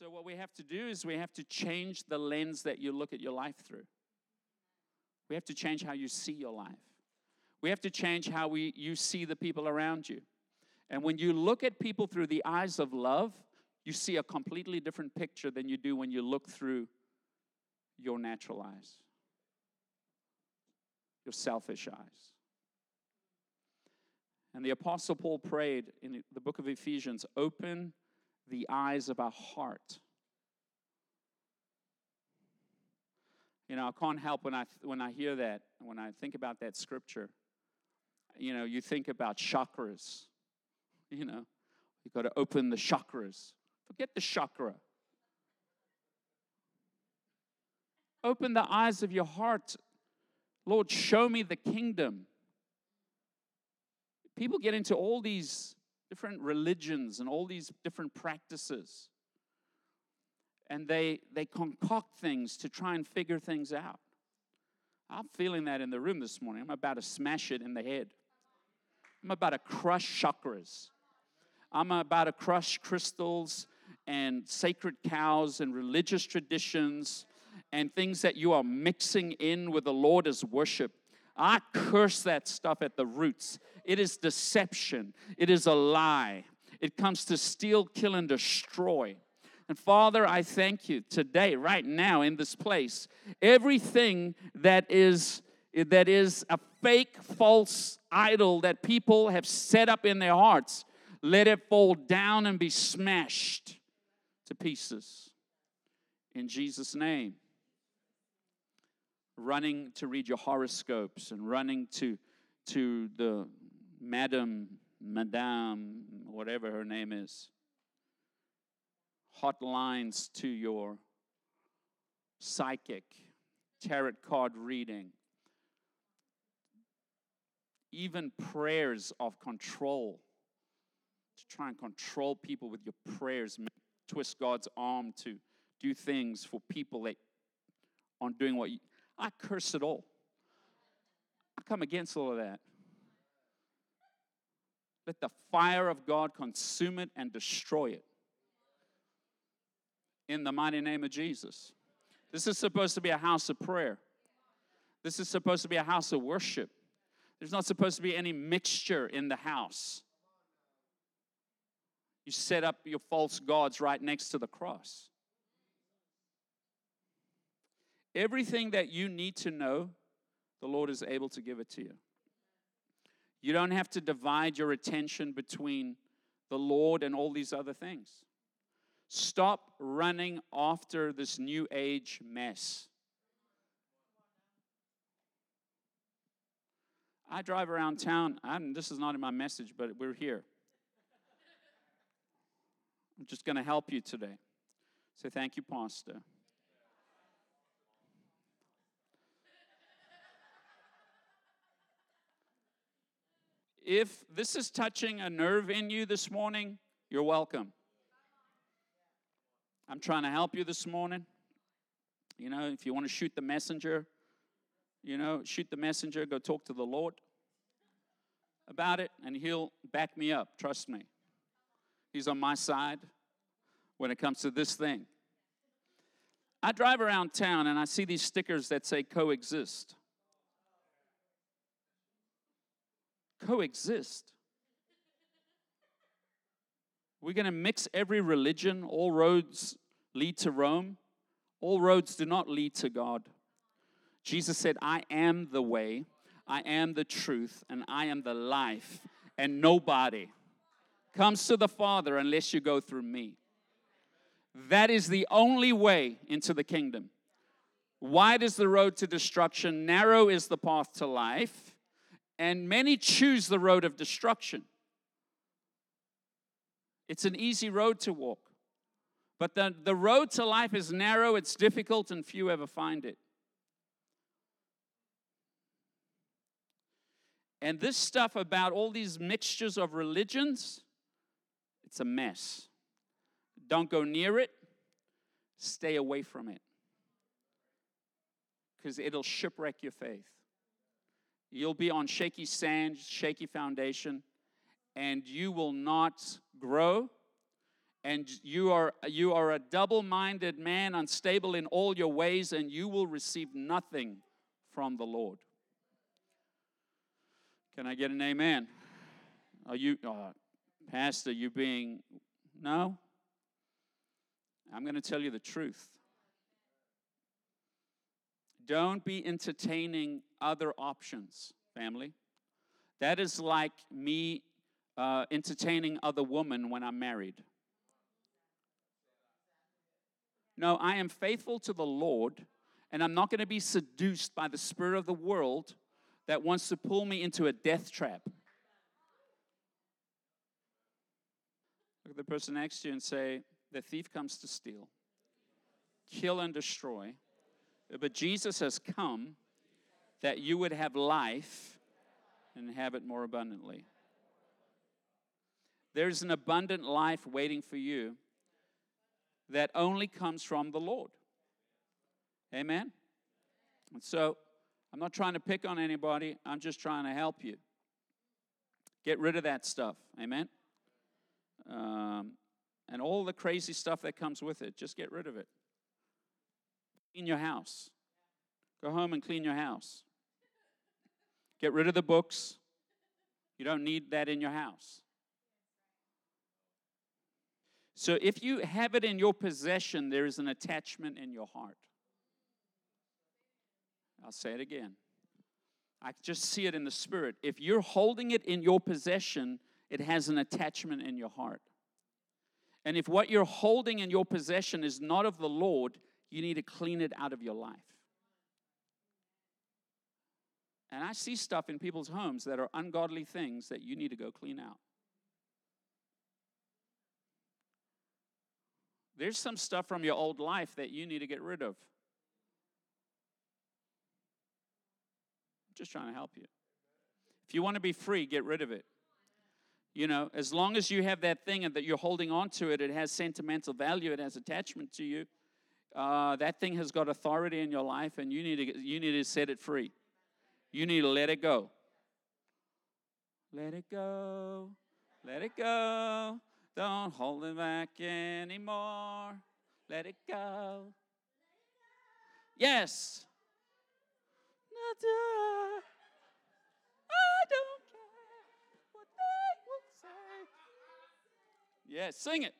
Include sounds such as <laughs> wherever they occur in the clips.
So, what we have to do is we have to change the lens that you look at your life through. We have to change how you see your life. We have to change how we, you see the people around you. And when you look at people through the eyes of love, you see a completely different picture than you do when you look through your natural eyes, your selfish eyes. And the Apostle Paul prayed in the book of Ephesians open the eyes of our heart. You know, I can't help when I, when I hear that, when I think about that scripture. You know, you think about chakras. You know, you've got to open the chakras. Forget the chakra. Open the eyes of your heart. Lord, show me the kingdom. People get into all these different religions and all these different practices. And they, they concoct things to try and figure things out. I'm feeling that in the room this morning. I'm about to smash it in the head. I'm about to crush chakras. I'm about to crush crystals and sacred cows and religious traditions and things that you are mixing in with the Lord as worship. I curse that stuff at the roots. It is deception, it is a lie. It comes to steal, kill, and destroy. And Father, I thank you today, right now, in this place. Everything that is that is a fake, false idol that people have set up in their hearts, let it fall down and be smashed to pieces. In Jesus' name running to read your horoscopes and running to, to the madam, madame, whatever her name is, hotlines to your psychic, tarot card reading, even prayers of control to try and control people with your prayers, twist God's arm to do things for people that aren't doing what you, I curse it all. I come against all of that. Let the fire of God consume it and destroy it. In the mighty name of Jesus. This is supposed to be a house of prayer. This is supposed to be a house of worship. There's not supposed to be any mixture in the house. You set up your false gods right next to the cross. Everything that you need to know, the Lord is able to give it to you. You don't have to divide your attention between the Lord and all these other things. Stop running after this new age mess. I drive around town, and this is not in my message, but we're here. I'm just going to help you today. Say, thank you, Pastor. If this is touching a nerve in you this morning, you're welcome. I'm trying to help you this morning. You know, if you want to shoot the messenger, you know, shoot the messenger, go talk to the Lord about it, and He'll back me up. Trust me. He's on my side when it comes to this thing. I drive around town and I see these stickers that say coexist. Coexist. We're going to mix every religion. All roads lead to Rome. All roads do not lead to God. Jesus said, I am the way, I am the truth, and I am the life, and nobody comes to the Father unless you go through me. That is the only way into the kingdom. Wide is the road to destruction, narrow is the path to life, and many choose the road of destruction. It's an easy road to walk. But the, the road to life is narrow, it's difficult, and few ever find it. And this stuff about all these mixtures of religions, it's a mess. Don't go near it, stay away from it. Because it'll shipwreck your faith. You'll be on shaky sand, shaky foundation, and you will not grow. And you are you are a double-minded man unstable in all your ways and you will receive nothing from the lord. Can i get an amen? Are you uh, pastor you being no? I'm going to tell you the truth. Don't be entertaining other options family that is like me uh, entertaining other women when i'm married No, I am faithful to the Lord, and I'm not going to be seduced by the spirit of the world that wants to pull me into a death trap. Look at the person next to you and say, The thief comes to steal, kill, and destroy. But Jesus has come that you would have life and have it more abundantly. There's an abundant life waiting for you that only comes from the Lord. Amen? And so, I'm not trying to pick on anybody, I'm just trying to help you. Get rid of that stuff. Amen? Um, and all the crazy stuff that comes with it, just get rid of it. Clean your house. Go home and clean your house. Get rid of the books. You don't need that in your house. So if you have it in your possession, there is an attachment in your heart. I'll say it again. I just see it in the spirit. If you're holding it in your possession, it has an attachment in your heart. And if what you're holding in your possession is not of the Lord, you need to clean it out of your life. And I see stuff in people's homes that are ungodly things that you need to go clean out. There's some stuff from your old life that you need to get rid of. I'm just trying to help you. If you want to be free, get rid of it. You know, as long as you have that thing and that you're holding on to it, it has sentimental value, it has attachment to you. Uh, that thing has got authority in your life, and you need to you need to set it free. You need to let it go. Let it go. Let it go. Don't hold it back anymore. Let it go. Yes. I don't care what they will say. Yes, sing it.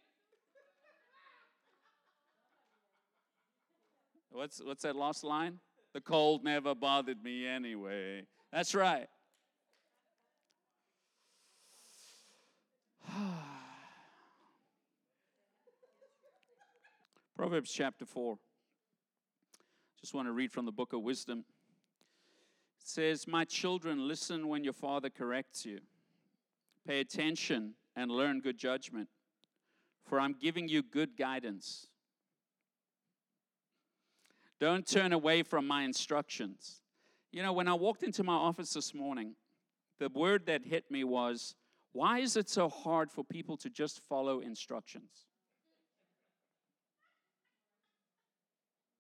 What's what's that lost line? The cold never bothered me anyway. That's right. <sighs> Proverbs chapter 4. Just want to read from the book of wisdom. It says, My children, listen when your father corrects you. Pay attention and learn good judgment, for I'm giving you good guidance. Don't turn away from my instructions. You know, when I walked into my office this morning, the word that hit me was, Why is it so hard for people to just follow instructions?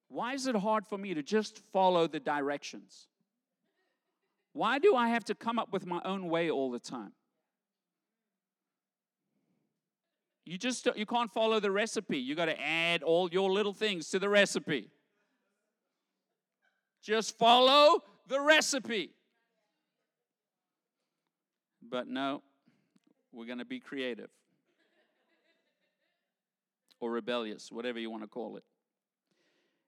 Why is it hard for me to just follow the directions? Why do I have to come up with my own way all the time? You just you can't follow the recipe. You got to add all your little things to the recipe. Just follow the recipe. But no, we're going to be creative or rebellious, whatever you want to call it.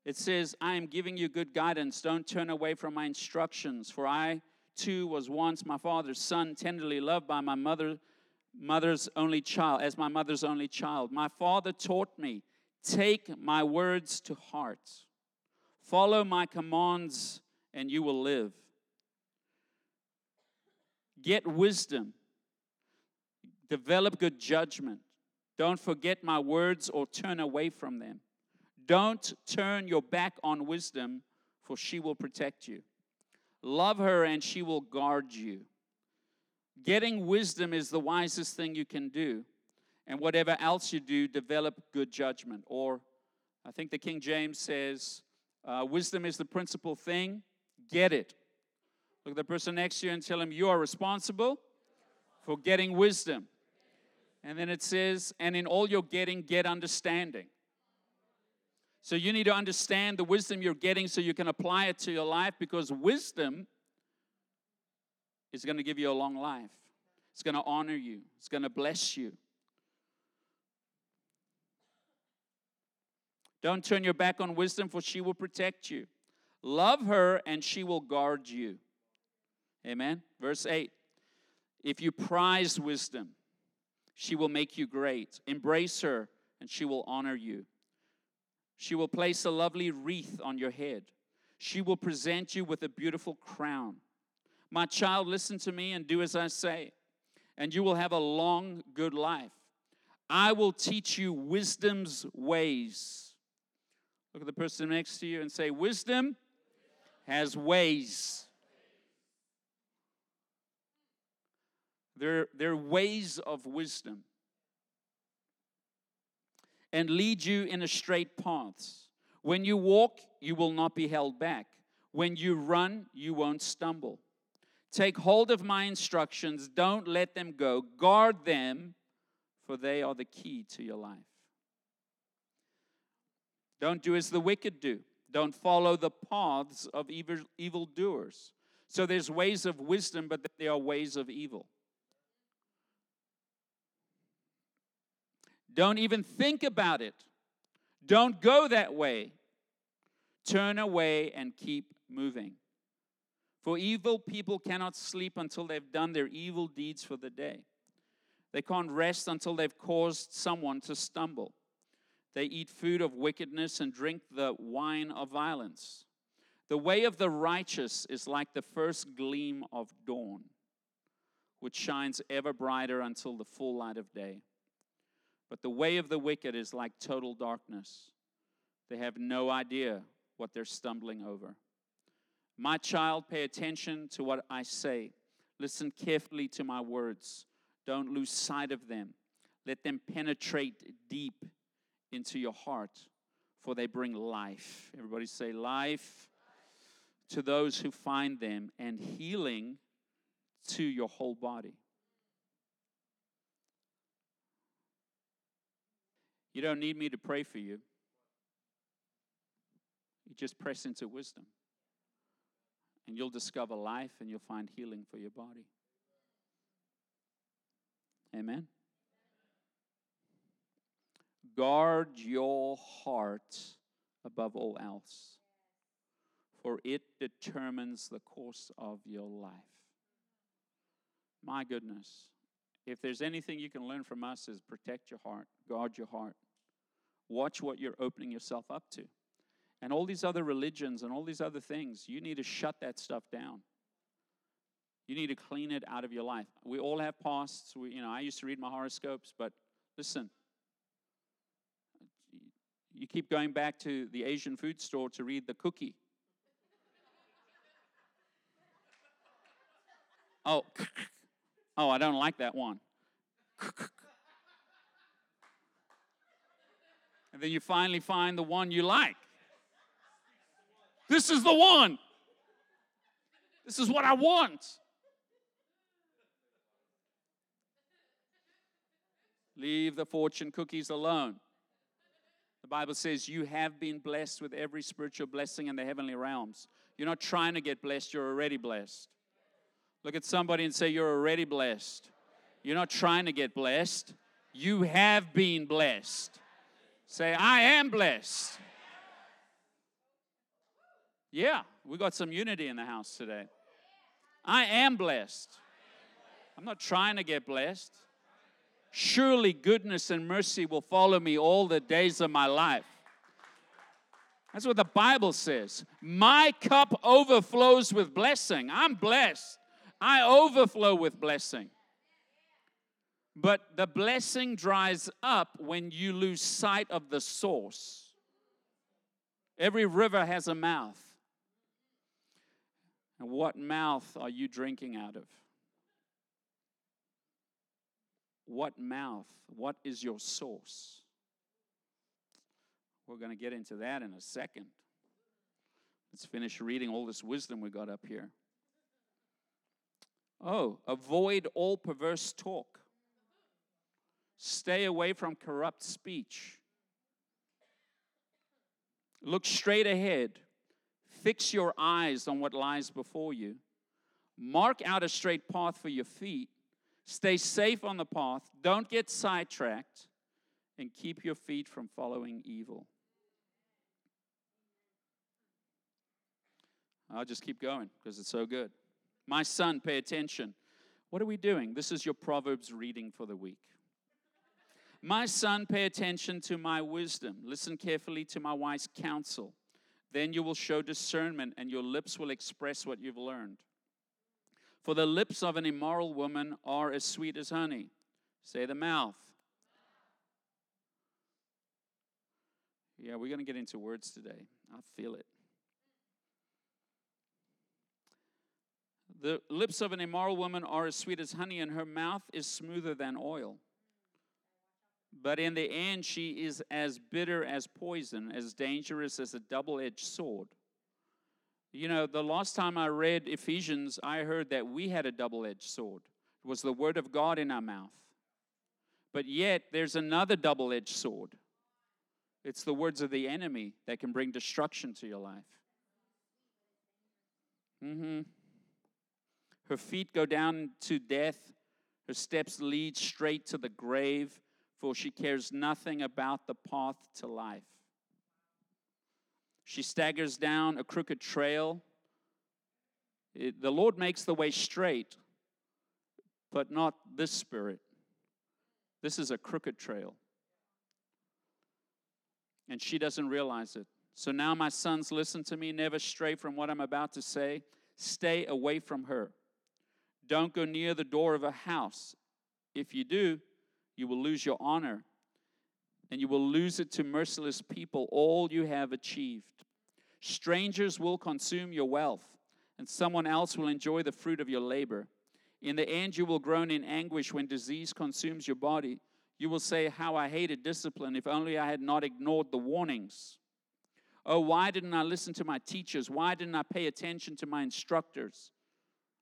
It says, I am giving you good guidance. Don't turn away from my instructions. For I too was once my father's son, tenderly loved by my mother, mother's only child, as my mother's only child. My father taught me, take my words to heart. Follow my commands, and you will live. Get wisdom. Develop good judgment. Don't forget my words or turn away from them. Don't turn your back on wisdom, for she will protect you. Love her, and she will guard you. Getting wisdom is the wisest thing you can do. And whatever else you do, develop good judgment. Or I think the King James says, uh, wisdom is the principal thing. Get it. Look at the person next to you and tell him, You are responsible for getting wisdom. And then it says, and in all you're getting, get understanding. So you need to understand the wisdom you're getting so you can apply it to your life because wisdom is going to give you a long life. It's going to honor you, it's going to bless you. Don't turn your back on wisdom, for she will protect you. Love her, and she will guard you. Amen. Verse 8 If you prize wisdom, she will make you great. Embrace her, and she will honor you. She will place a lovely wreath on your head. She will present you with a beautiful crown. My child, listen to me and do as I say, and you will have a long, good life. I will teach you wisdom's ways. Look at the person next to you and say, Wisdom has ways. They're, they're ways of wisdom. And lead you in a straight paths. When you walk, you will not be held back. When you run, you won't stumble. Take hold of my instructions. Don't let them go. Guard them, for they are the key to your life. Don't do as the wicked do. Don't follow the paths of evil, evildoers. So there's ways of wisdom, but there are ways of evil. Don't even think about it. Don't go that way. Turn away and keep moving. For evil people cannot sleep until they've done their evil deeds for the day. They can't rest until they've caused someone to stumble. They eat food of wickedness and drink the wine of violence. The way of the righteous is like the first gleam of dawn, which shines ever brighter until the full light of day. But the way of the wicked is like total darkness. They have no idea what they're stumbling over. My child, pay attention to what I say. Listen carefully to my words. Don't lose sight of them. Let them penetrate deep into your heart, for they bring life. Everybody say, life to those who find them, and healing to your whole body. You don't need me to pray for you. You just press into wisdom. And you'll discover life and you'll find healing for your body. Amen. Guard your heart above all else, for it determines the course of your life. My goodness. If there's anything you can learn from us is protect your heart, guard your heart. Watch what you're opening yourself up to. And all these other religions and all these other things, you need to shut that stuff down. You need to clean it out of your life. We all have pasts. We, you know, I used to read my horoscopes, but listen, you keep going back to the Asian food store to read the cookie. Oh, <laughs> oh, I don't like that one. And then you finally find the one you like. This is the one. This is what I want. Leave the fortune cookies alone. Bible says you have been blessed with every spiritual blessing in the heavenly realms. You're not trying to get blessed, you're already blessed. Look at somebody and say, You're already blessed. You're not trying to get blessed, you have been blessed. Say, I am blessed. Yeah, we got some unity in the house today. I am blessed. I'm not trying to get blessed. Surely goodness and mercy will follow me all the days of my life. That's what the Bible says. My cup overflows with blessing. I'm blessed. I overflow with blessing. But the blessing dries up when you lose sight of the source. Every river has a mouth. And what mouth are you drinking out of? What mouth? What is your source? We're going to get into that in a second. Let's finish reading all this wisdom we got up here. Oh, avoid all perverse talk. Stay away from corrupt speech. Look straight ahead. Fix your eyes on what lies before you. Mark out a straight path for your feet. Stay safe on the path. Don't get sidetracked. And keep your feet from following evil. I'll just keep going because it's so good. My son, pay attention. What are we doing? This is your Proverbs reading for the week. My son, pay attention to my wisdom. Listen carefully to my wise counsel. Then you will show discernment, and your lips will express what you've learned. For the lips of an immoral woman are as sweet as honey. Say the mouth. Yeah, we're going to get into words today. I feel it. The lips of an immoral woman are as sweet as honey, and her mouth is smoother than oil. But in the end, she is as bitter as poison, as dangerous as a double edged sword. You know, the last time I read Ephesians, I heard that we had a double edged sword. It was the word of God in our mouth. But yet, there's another double edged sword. It's the words of the enemy that can bring destruction to your life. Mm-hmm. Her feet go down to death, her steps lead straight to the grave, for she cares nothing about the path to life. She staggers down a crooked trail. It, the Lord makes the way straight, but not this spirit. This is a crooked trail. And she doesn't realize it. So now, my sons, listen to me. Never stray from what I'm about to say. Stay away from her. Don't go near the door of a house. If you do, you will lose your honor and you will lose it to merciless people, all you have achieved. Strangers will consume your wealth, and someone else will enjoy the fruit of your labor. In the end, you will groan in anguish when disease consumes your body. You will say, How I hated discipline, if only I had not ignored the warnings. Oh, why didn't I listen to my teachers? Why didn't I pay attention to my instructors?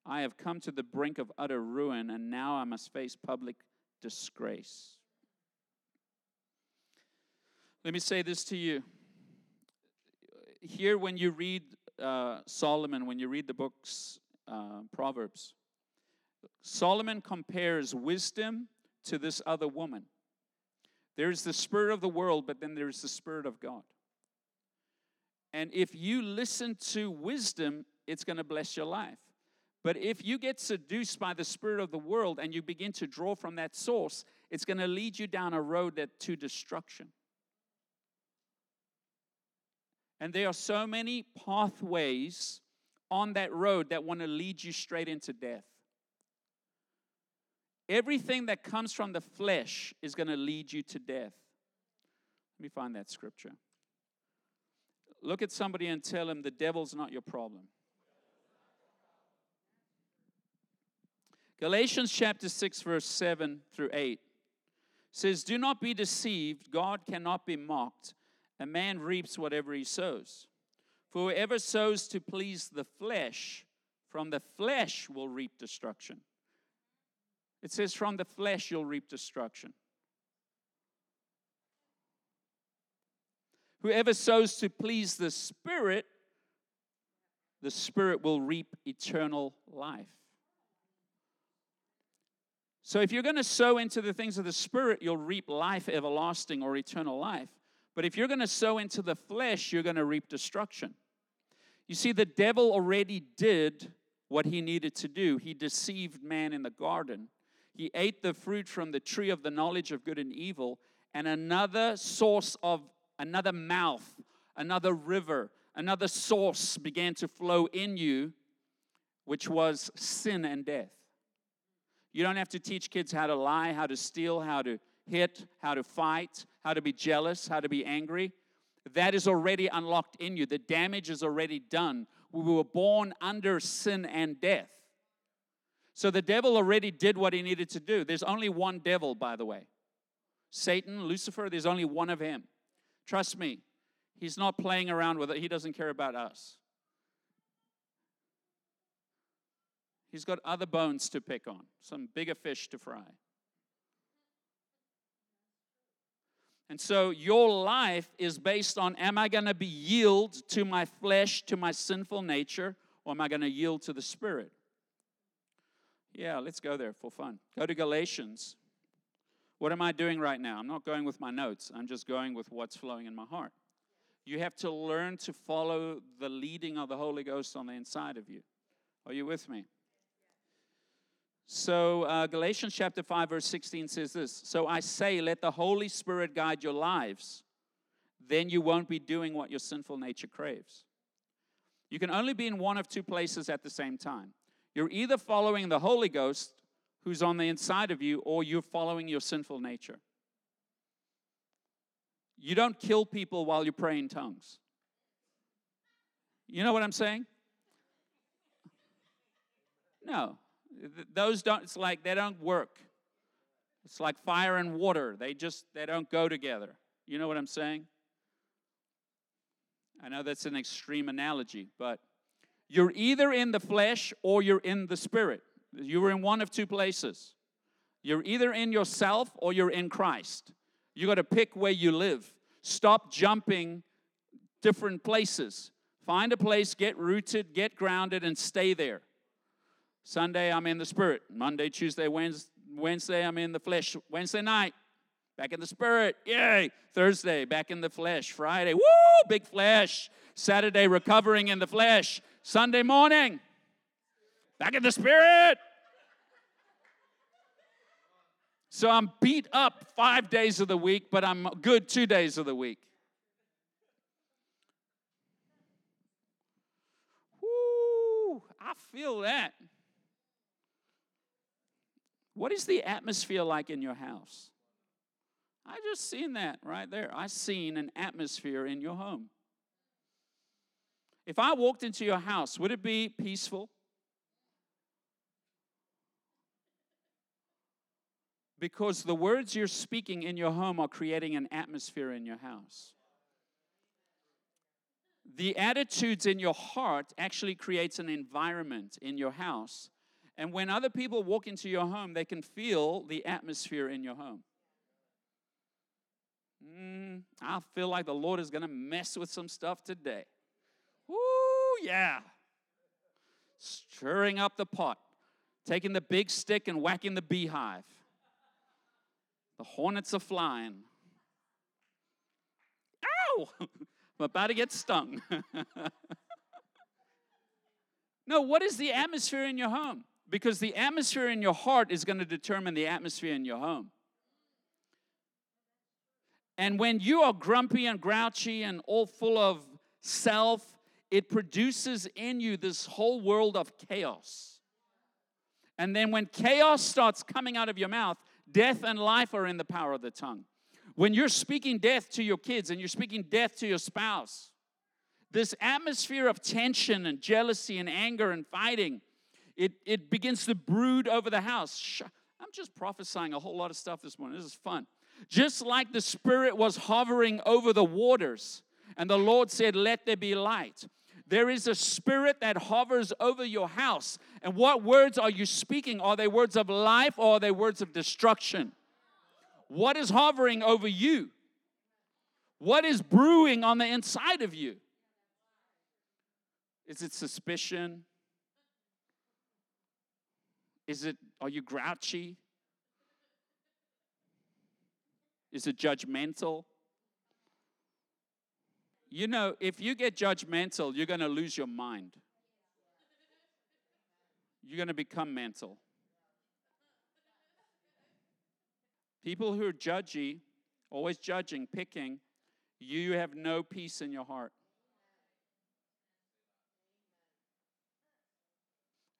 I have come to the brink of utter ruin, and now I must face public disgrace. Let me say this to you. Here, when you read uh, Solomon, when you read the books, uh, Proverbs, Solomon compares wisdom to this other woman. There's the spirit of the world, but then there's the spirit of God. And if you listen to wisdom, it's going to bless your life. But if you get seduced by the spirit of the world and you begin to draw from that source, it's going to lead you down a road that to destruction. And there are so many pathways on that road that want to lead you straight into death. Everything that comes from the flesh is going to lead you to death. Let me find that scripture. Look at somebody and tell him the devil's not your problem. Galatians chapter 6, verse 7 through 8 says, Do not be deceived, God cannot be mocked. A man reaps whatever he sows. For whoever sows to please the flesh, from the flesh will reap destruction. It says, From the flesh you'll reap destruction. Whoever sows to please the Spirit, the Spirit will reap eternal life. So if you're going to sow into the things of the Spirit, you'll reap life everlasting or eternal life. But if you're going to sow into the flesh, you're going to reap destruction. You see, the devil already did what he needed to do. He deceived man in the garden. He ate the fruit from the tree of the knowledge of good and evil, and another source of another mouth, another river, another source began to flow in you, which was sin and death. You don't have to teach kids how to lie, how to steal, how to hit, how to fight, how to be jealous, how to be angry. That is already unlocked in you. The damage is already done. We were born under sin and death. So the devil already did what he needed to do. There's only one devil, by the way Satan, Lucifer, there's only one of him. Trust me, he's not playing around with it, he doesn't care about us. He's got other bones to pick on, some bigger fish to fry. And so your life is based on am I going to be yield to my flesh, to my sinful nature, or am I going to yield to the Spirit? Yeah, let's go there for fun. Go to Galatians. What am I doing right now? I'm not going with my notes, I'm just going with what's flowing in my heart. You have to learn to follow the leading of the Holy Ghost on the inside of you. Are you with me? So, uh, Galatians chapter 5, verse 16 says this So I say, let the Holy Spirit guide your lives. Then you won't be doing what your sinful nature craves. You can only be in one of two places at the same time. You're either following the Holy Ghost, who's on the inside of you, or you're following your sinful nature. You don't kill people while you pray in tongues. You know what I'm saying? No. Those don't, it's like they don't work. It's like fire and water. They just, they don't go together. You know what I'm saying? I know that's an extreme analogy, but you're either in the flesh or you're in the spirit. You're in one of two places. You're either in yourself or you're in Christ. You got to pick where you live. Stop jumping different places. Find a place, get rooted, get grounded, and stay there. Sunday, I'm in the spirit. Monday, Tuesday, Wednesday, I'm in the flesh. Wednesday night, back in the spirit. Yay. Thursday, back in the flesh. Friday, woo, big flesh. Saturday, recovering in the flesh. Sunday morning, back in the spirit. So I'm beat up five days of the week, but I'm good two days of the week. Woo, I feel that. What is the atmosphere like in your house? I just seen that right there. I seen an atmosphere in your home. If I walked into your house, would it be peaceful? because the words you're speaking in your home are creating an atmosphere in your house. The attitudes in your heart actually creates an environment in your house. And when other people walk into your home, they can feel the atmosphere in your home. Mm, I feel like the Lord is going to mess with some stuff today. Woo, yeah. Stirring up the pot, taking the big stick and whacking the beehive. The hornets are flying. Ow! <laughs> I'm about to get stung. <laughs> no, what is the atmosphere in your home? Because the atmosphere in your heart is going to determine the atmosphere in your home. And when you are grumpy and grouchy and all full of self, it produces in you this whole world of chaos. And then when chaos starts coming out of your mouth, Death and life are in the power of the tongue. When you're speaking death to your kids and you're speaking death to your spouse, this atmosphere of tension and jealousy and anger and fighting, it, it begins to brood over the house. I'm just prophesying a whole lot of stuff this morning. This is fun. Just like the Spirit was hovering over the waters, and the Lord said, Let there be light. There is a spirit that hovers over your house. And what words are you speaking? Are they words of life or are they words of destruction? What is hovering over you? What is brewing on the inside of you? Is it suspicion? Is it, are you grouchy? Is it judgmental? You know, if you get judgmental, you're going to lose your mind. You're going to become mental. People who are judgy, always judging, picking, you have no peace in your heart.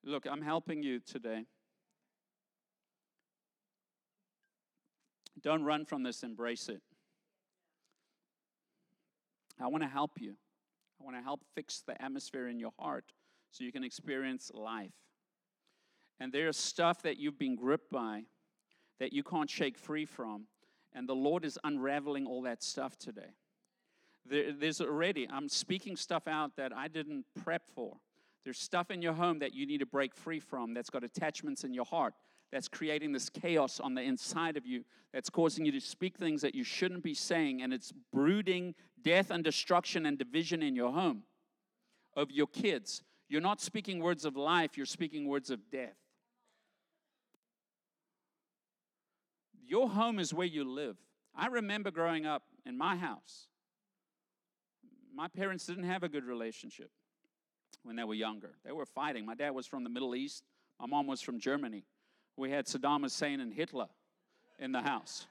Look, I'm helping you today. Don't run from this, embrace it. I want to help you. I want to help fix the atmosphere in your heart so you can experience life. And there's stuff that you've been gripped by that you can't shake free from. And the Lord is unraveling all that stuff today. There, there's already, I'm speaking stuff out that I didn't prep for. There's stuff in your home that you need to break free from that's got attachments in your heart that's creating this chaos on the inside of you that's causing you to speak things that you shouldn't be saying, and it's brooding death and destruction and division in your home of your kids. You're not speaking words of life, you're speaking words of death. Your home is where you live. I remember growing up in my house. My parents didn't have a good relationship when they were younger. They were fighting. My dad was from the Middle East, my mom was from Germany. We had Saddam Hussein and Hitler in the house.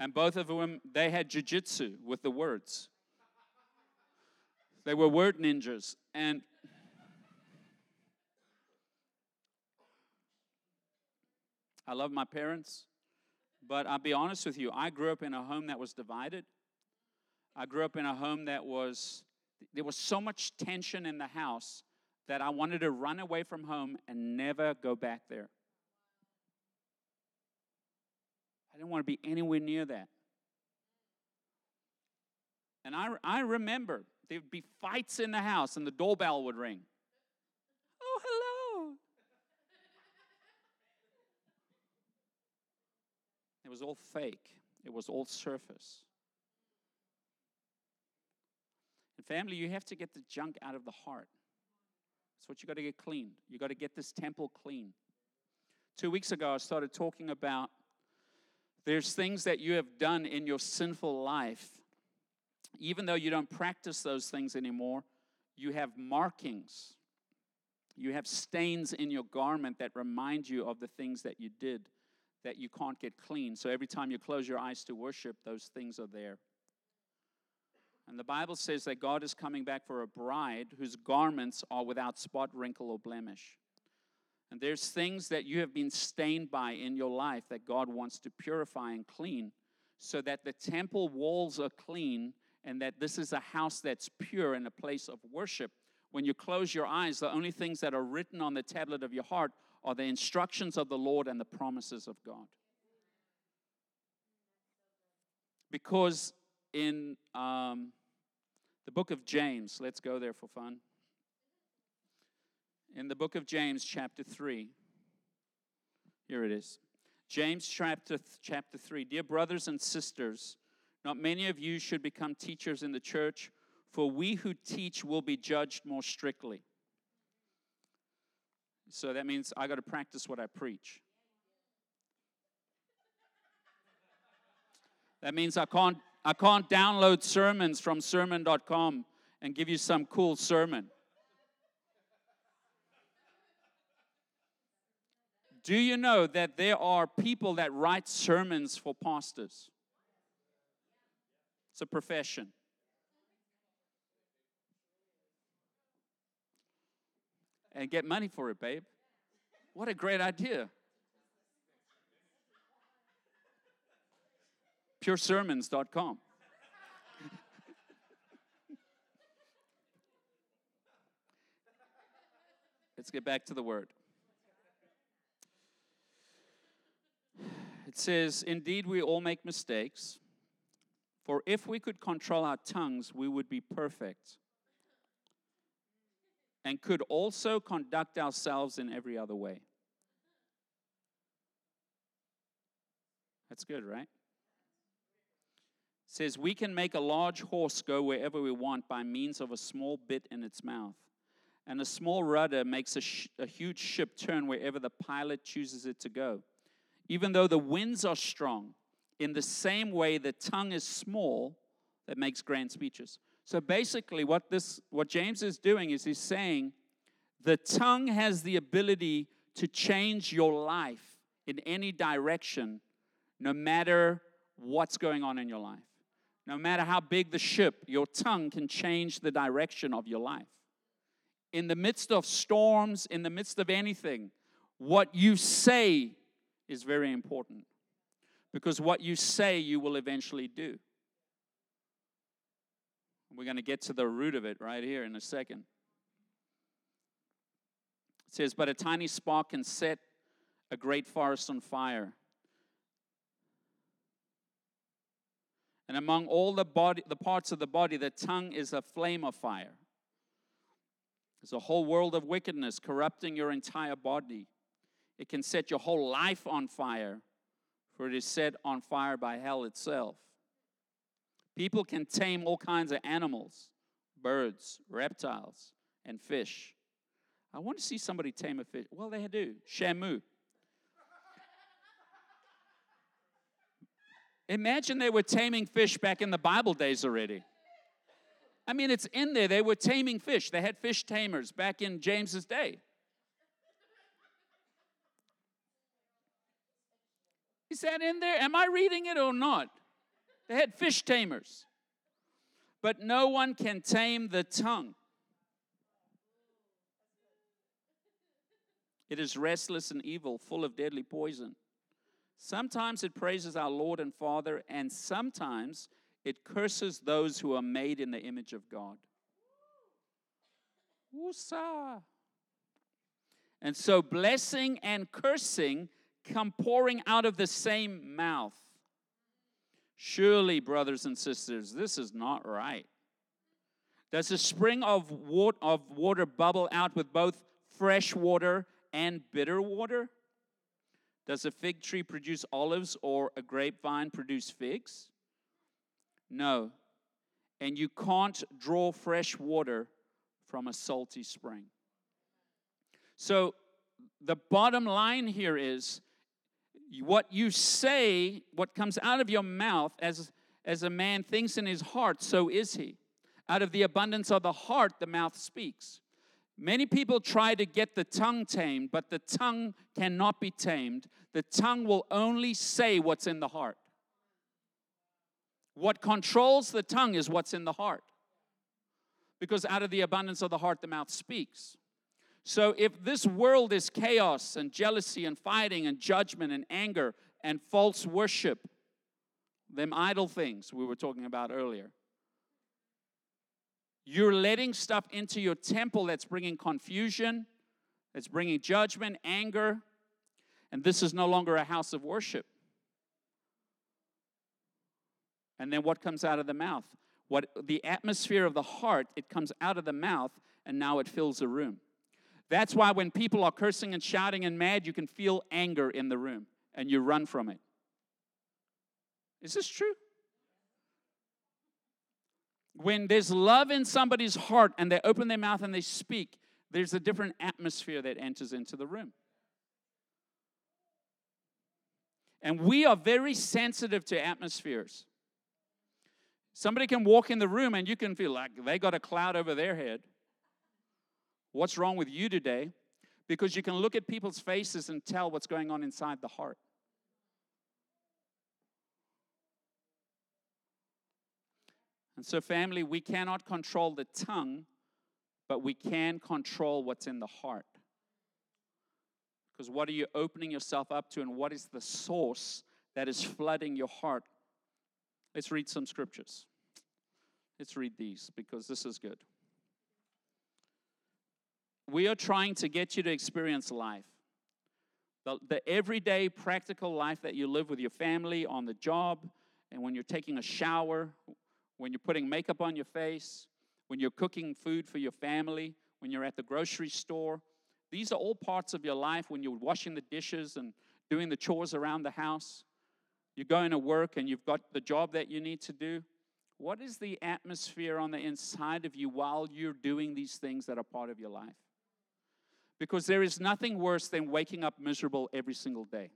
And both of them, they had jujitsu with the words. They were word ninjas. And I love my parents. But I'll be honest with you, I grew up in a home that was divided. I grew up in a home that was, there was so much tension in the house that I wanted to run away from home and never go back there. I didn't want to be anywhere near that. And I, I remember there'd be fights in the house and the doorbell would ring. Oh, hello. It was all fake, it was all surface. And family, you have to get the junk out of the heart. That's what you got to get cleaned. You got to get this temple clean. Two weeks ago, I started talking about there's things that you have done in your sinful life. Even though you don't practice those things anymore, you have markings. You have stains in your garment that remind you of the things that you did that you can't get clean. So every time you close your eyes to worship, those things are there. And the Bible says that God is coming back for a bride whose garments are without spot, wrinkle, or blemish. And there's things that you have been stained by in your life that God wants to purify and clean so that the temple walls are clean and that this is a house that's pure and a place of worship. When you close your eyes, the only things that are written on the tablet of your heart are the instructions of the Lord and the promises of God. Because in um, the book of James, let's go there for fun. In the book of James, chapter 3, here it is. James chapter, chapter 3. Dear brothers and sisters, not many of you should become teachers in the church, for we who teach will be judged more strictly. So that means I got to practice what I preach. That means I can't I can't download sermons from sermon.com and give you some cool sermon. Do you know that there are people that write sermons for pastors? It's a profession. and get money for it, babe. What a great idea. puresermons.com. Let's get back to the word. It says, Indeed, we all make mistakes. For if we could control our tongues, we would be perfect and could also conduct ourselves in every other way. That's good, right? It says we can make a large horse go wherever we want by means of a small bit in its mouth. And a small rudder makes a, sh- a huge ship turn wherever the pilot chooses it to go. Even though the winds are strong, in the same way the tongue is small that makes grand speeches. So basically, what this what James is doing is he's saying the tongue has the ability to change your life in any direction, no matter what's going on in your life. No matter how big the ship, your tongue can change the direction of your life. In the midst of storms, in the midst of anything, what you say is very important. Because what you say, you will eventually do. We're going to get to the root of it right here in a second. It says, But a tiny spark can set a great forest on fire. And among all the body, the parts of the body, the tongue is a flame of fire. There's a whole world of wickedness corrupting your entire body. It can set your whole life on fire, for it is set on fire by hell itself. People can tame all kinds of animals, birds, reptiles, and fish. I want to see somebody tame a fish. Well, they do. Shamu. Imagine they were taming fish back in the Bible days already. I mean, it's in there. They were taming fish. They had fish tamers back in James's day. Is that in there? Am I reading it or not? They had fish tamers. But no one can tame the tongue. It is restless and evil, full of deadly poison. Sometimes it praises our Lord and Father, and sometimes it curses those who are made in the image of God. Woosah. And so blessing and cursing come pouring out of the same mouth. Surely, brothers and sisters, this is not right. Does a spring of water, of water bubble out with both fresh water and bitter water? Does a fig tree produce olives or a grapevine produce figs? No. And you can't draw fresh water from a salty spring. So, the bottom line here is what you say, what comes out of your mouth, as, as a man thinks in his heart, so is he. Out of the abundance of the heart, the mouth speaks. Many people try to get the tongue tamed, but the tongue cannot be tamed. The tongue will only say what's in the heart. What controls the tongue is what's in the heart. Because out of the abundance of the heart, the mouth speaks. So if this world is chaos and jealousy and fighting and judgment and anger and false worship, them idol things we were talking about earlier, you're letting stuff into your temple that's bringing confusion, that's bringing judgment, anger, and this is no longer a house of worship. And then what comes out of the mouth? What the atmosphere of the heart, it comes out of the mouth and now it fills the room. That's why when people are cursing and shouting and mad, you can feel anger in the room and you run from it. Is this true? When there's love in somebody's heart and they open their mouth and they speak, there's a different atmosphere that enters into the room. And we are very sensitive to atmospheres. Somebody can walk in the room and you can feel like they got a cloud over their head. What's wrong with you today? Because you can look at people's faces and tell what's going on inside the heart. And so, family, we cannot control the tongue, but we can control what's in the heart. Because what are you opening yourself up to, and what is the source that is flooding your heart? Let's read some scriptures. Let's read these because this is good. We are trying to get you to experience life. The, the everyday practical life that you live with your family, on the job, and when you're taking a shower, when you're putting makeup on your face, when you're cooking food for your family, when you're at the grocery store. These are all parts of your life when you're washing the dishes and doing the chores around the house. You're going to work and you've got the job that you need to do. What is the atmosphere on the inside of you while you're doing these things that are part of your life? Because there is nothing worse than waking up miserable every single day.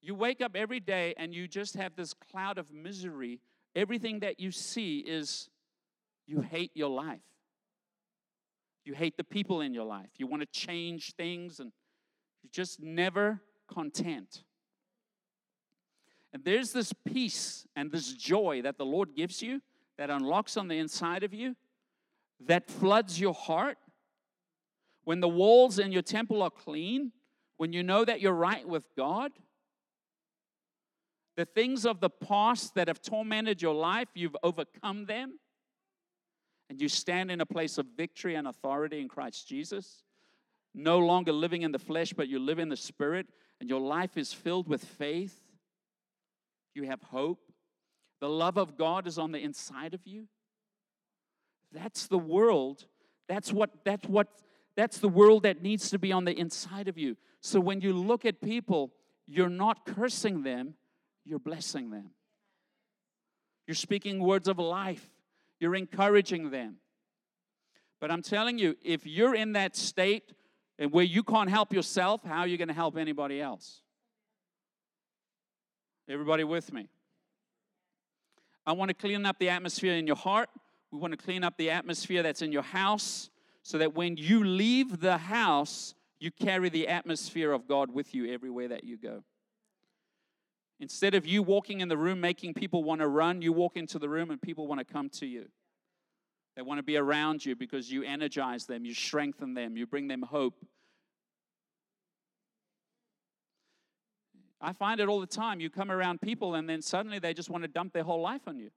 You wake up every day and you just have this cloud of misery. Everything that you see is you hate your life. You hate the people in your life. You want to change things and you're just never content. And there's this peace and this joy that the Lord gives you that unlocks on the inside of you that floods your heart, when the walls in your temple are clean, when you know that you're right with God, the things of the past that have tormented your life, you've overcome them, and you stand in a place of victory and authority in Christ Jesus. No longer living in the flesh, but you live in the spirit, and your life is filled with faith. You have hope. The love of God is on the inside of you. That's the world That's what that's what that's the world that needs to be on the inside of you. So when you look at people, you're not cursing them, you're blessing them. You're speaking words of life. You're encouraging them. But I'm telling you, if you're in that state and where you can't help yourself, how are you going to help anybody else? Everybody with me? I want to clean up the atmosphere in your heart. We want to clean up the atmosphere that's in your house so that when you leave the house, you carry the atmosphere of God with you everywhere that you go. Instead of you walking in the room making people want to run, you walk into the room and people want to come to you. They want to be around you because you energize them, you strengthen them, you bring them hope. I find it all the time. You come around people and then suddenly they just want to dump their whole life on you.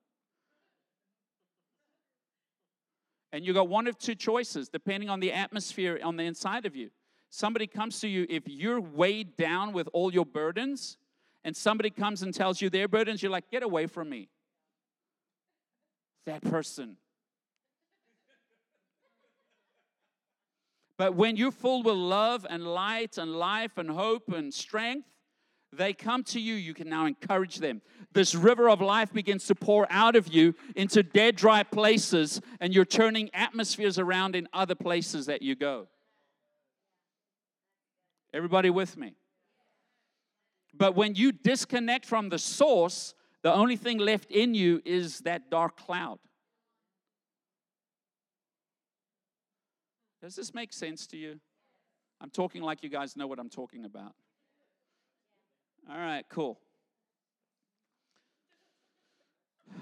And you got one of two choices depending on the atmosphere on the inside of you. Somebody comes to you, if you're weighed down with all your burdens, and somebody comes and tells you their burdens, you're like, get away from me. That person. But when you're full with love and light and life and hope and strength, they come to you, you can now encourage them. This river of life begins to pour out of you into dead, dry places, and you're turning atmospheres around in other places that you go. Everybody with me? But when you disconnect from the source, the only thing left in you is that dark cloud. Does this make sense to you? I'm talking like you guys know what I'm talking about. All right, cool. <sighs>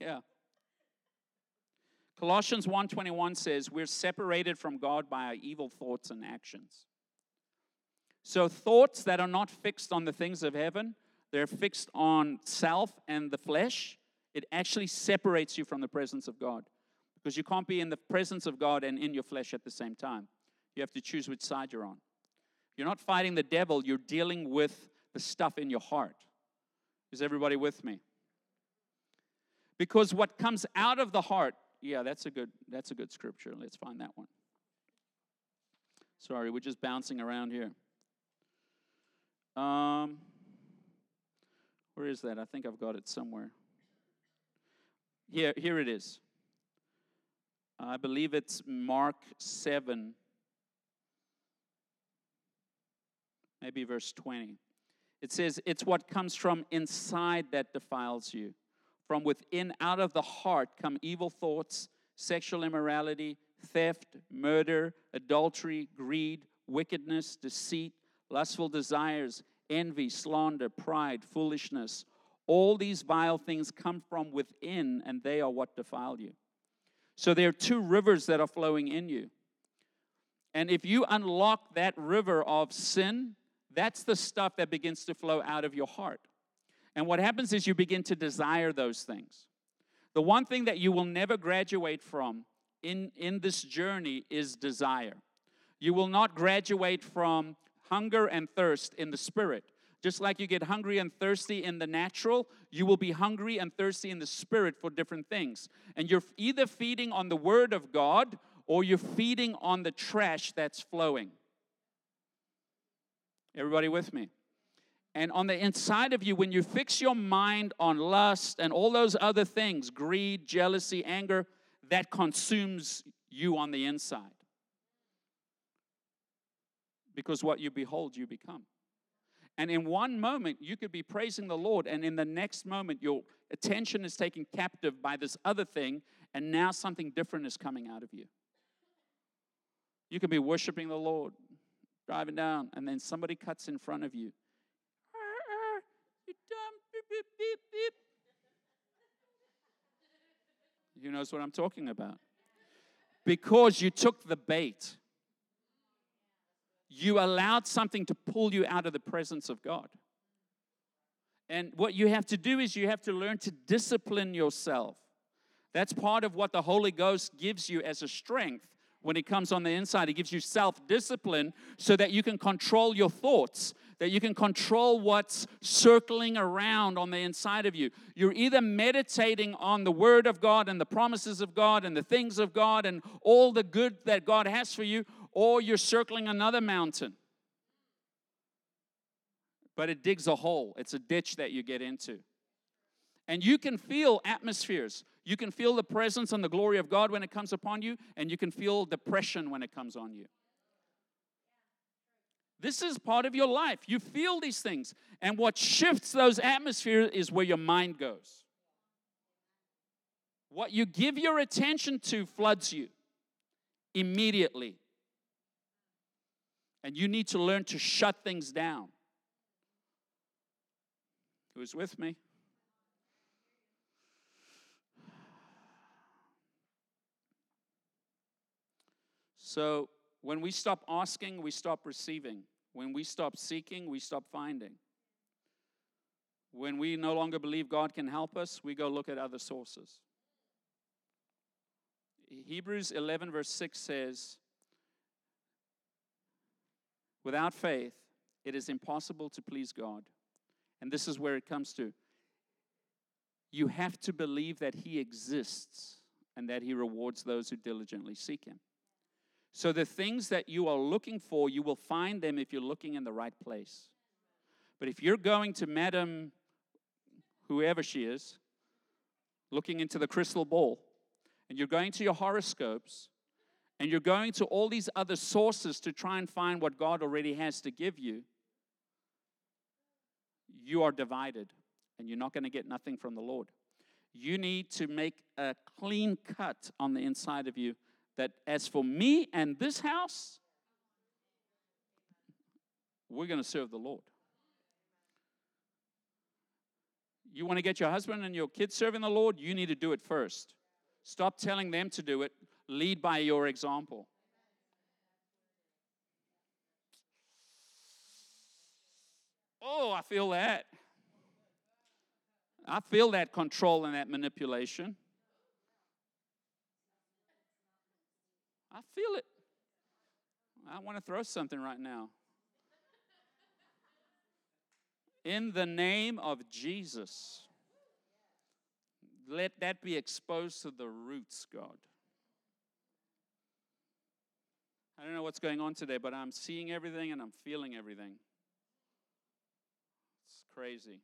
yeah. Colossians 1:21 says we're separated from God by our evil thoughts and actions. So thoughts that are not fixed on the things of heaven, they're fixed on self and the flesh, it actually separates you from the presence of God. Because you can't be in the presence of God and in your flesh at the same time. You have to choose which side you're on. You're not fighting the devil, you're dealing with the stuff in your heart. Is everybody with me? Because what comes out of the heart, yeah, that's a good that's a good scripture. Let's find that one. Sorry, we're just bouncing around here. Um where is that? I think I've got it somewhere. Here, here it is. I believe it's Mark 7 maybe verse 20. It says, It's what comes from inside that defiles you. From within, out of the heart, come evil thoughts, sexual immorality, theft, murder, adultery, greed, wickedness, deceit, lustful desires, envy, slander, pride, foolishness. All these vile things come from within, and they are what defile you. So there are two rivers that are flowing in you. And if you unlock that river of sin, that's the stuff that begins to flow out of your heart. And what happens is you begin to desire those things. The one thing that you will never graduate from in, in this journey is desire. You will not graduate from hunger and thirst in the spirit. Just like you get hungry and thirsty in the natural, you will be hungry and thirsty in the spirit for different things. And you're either feeding on the word of God or you're feeding on the trash that's flowing. Everybody with me? And on the inside of you, when you fix your mind on lust and all those other things greed, jealousy, anger that consumes you on the inside. Because what you behold, you become. And in one moment, you could be praising the Lord, and in the next moment, your attention is taken captive by this other thing, and now something different is coming out of you. You could be worshiping the Lord, driving down, and then somebody cuts in front of you. You dumb, beep, beep, beep. Who knows what I'm talking about? Because you took the bait. You allowed something to pull you out of the presence of God. And what you have to do is you have to learn to discipline yourself. That's part of what the Holy Ghost gives you as a strength when it comes on the inside. It gives you self discipline so that you can control your thoughts. that you can control what's circling around on the inside of you. You're either meditating on the Word of God and the promises of God and the things of God and all the good that God has for you, or you're circling another mountain. But it digs a hole, it's a ditch that you get into. And you can feel atmospheres. You can feel the presence and the glory of God when it comes upon you, and you can feel depression when it comes on you. This is part of your life. You feel these things. And what shifts those atmospheres is where your mind goes. What you give your attention to floods you immediately. And you need to learn to shut things down. Who's with me? So, when we stop asking, we stop receiving. When we stop seeking, we stop finding. When we no longer believe God can help us, we go look at other sources. Hebrews 11, verse 6 says, Without faith, it is impossible to please God. And this is where it comes to. You have to believe that He exists and that He rewards those who diligently seek Him. So the things that you are looking for, you will find them if you're looking in the right place. But if you're going to Madam, whoever she is, looking into the crystal ball, and you're going to your horoscopes, and you're going to all these other sources to try and find what God already has to give you, you are divided and you're not going to get nothing from the Lord. You need to make a clean cut on the inside of you that as for me and this house, we're going to serve the Lord. You want to get your husband and your kids serving the Lord? You need to do it first. Stop telling them to do it. Lead by your example. Oh, I feel that. I feel that control and that manipulation. I feel it. I want to throw something right now. In the name of Jesus, let that be exposed to the roots, God. I don't know what's going on today, but I'm seeing everything and I'm feeling everything. It's crazy.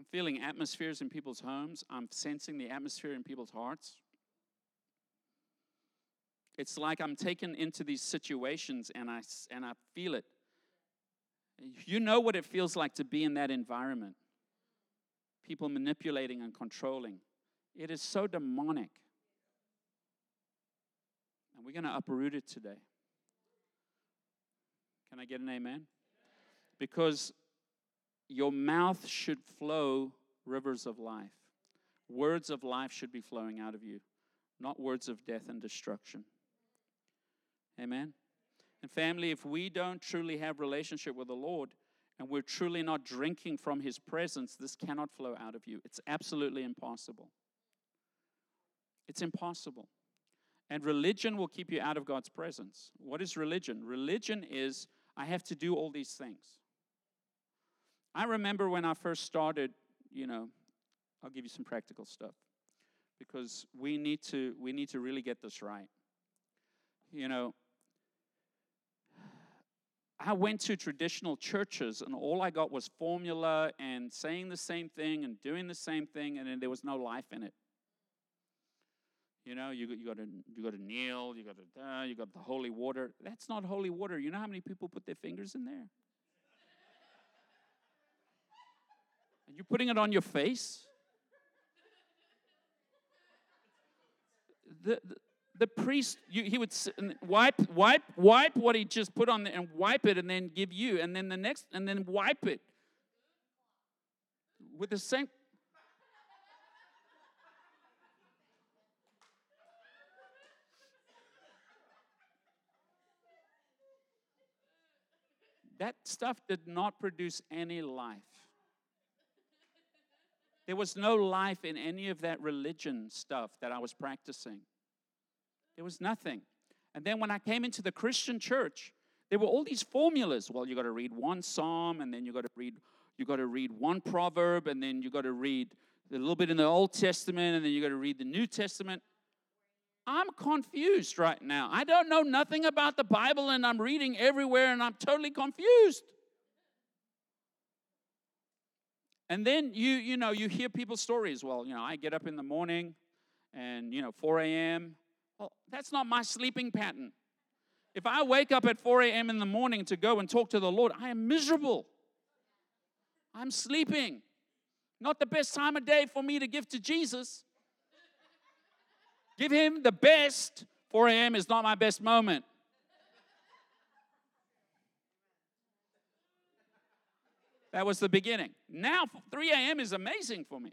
I'm feeling atmospheres in people's homes. I'm sensing the atmosphere in people's hearts. It's like I'm taken into these situations and I, and I feel it. You know what it feels like to be in that environment. People manipulating and controlling. It is so demonic. And we're going to uproot it today. Can I get an amen? Because your mouth should flow rivers of life. Words of life should be flowing out of you, not words of death and destruction. Amen. And family, if we don't truly have relationship with the Lord and we're truly not drinking from his presence, this cannot flow out of you. It's absolutely impossible. It's impossible. And religion will keep you out of God's presence. What is religion? Religion is I have to do all these things. I remember when I first started, you know, I'll give you some practical stuff because we need to we need to really get this right. You know, I went to traditional churches and all I got was formula and saying the same thing and doing the same thing and then there was no life in it. You know, you, you got to you got to kneel, you got to uh, you got the holy water. That's not holy water. You know how many people put their fingers in there? And you're putting it on your face? The, the, the priest, you, he would wipe, wipe, wipe what he just put on there and wipe it and then give you, and then the next, and then wipe it with the same. That stuff did not produce any life. There was no life in any of that religion stuff that I was practicing. There was nothing. And then when I came into the Christian church, there were all these formulas. Well, you got to read one psalm, and then you got to read you got to read one proverb, and then you got to read a little bit in the Old Testament, and then you got to read the New Testament. I'm confused right now. I don't know nothing about the Bible, and I'm reading everywhere, and I'm totally confused. And then you, you know, you hear people's stories. Well, you know, I get up in the morning, and you know, 4 a.m. Well, that's not my sleeping pattern. If I wake up at 4 a.m. in the morning to go and talk to the Lord, I am miserable. I'm sleeping. Not the best time of day for me to give to Jesus. Give him the best. 4 a.m. is not my best moment. That was the beginning. Now, 3 a.m. is amazing for me.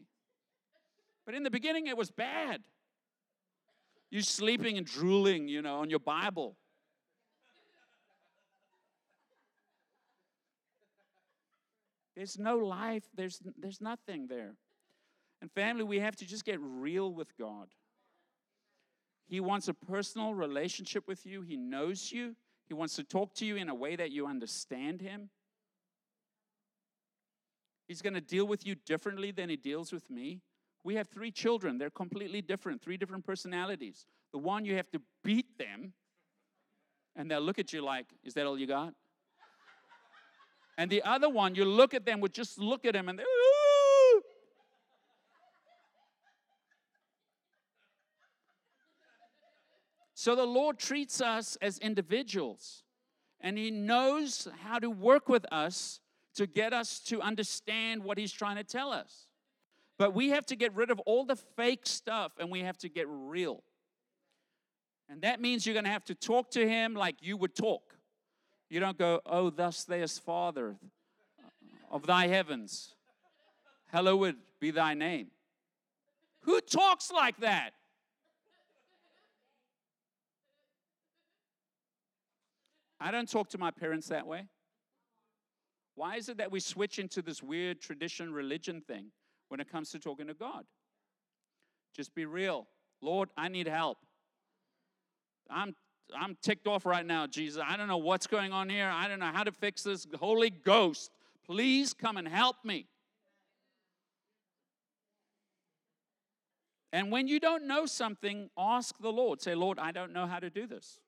But in the beginning, it was bad. You sleeping and drooling, you know, on your Bible. There's no life, there's, there's nothing there. And family, we have to just get real with God. He wants a personal relationship with you, He knows you, He wants to talk to you in a way that you understand Him. He's going to deal with you differently than He deals with me. We have three children. They're completely different, three different personalities. The one you have to beat them, and they'll look at you like, Is that all you got? And the other one, you look at them, would just look at them and Ooh! So the Lord treats us as individuals, and He knows how to work with us to get us to understand what He's trying to tell us. But we have to get rid of all the fake stuff and we have to get real. And that means you're going to have to talk to him like you would talk. You don't go, Oh, thus says Father of thy heavens, hallowed be thy name. Who talks like that? I don't talk to my parents that way. Why is it that we switch into this weird tradition religion thing? when it comes to talking to God. Just be real. Lord, I need help. I'm I'm ticked off right now, Jesus. I don't know what's going on here. I don't know how to fix this. Holy Ghost, please come and help me. And when you don't know something, ask the Lord. Say, Lord, I don't know how to do this.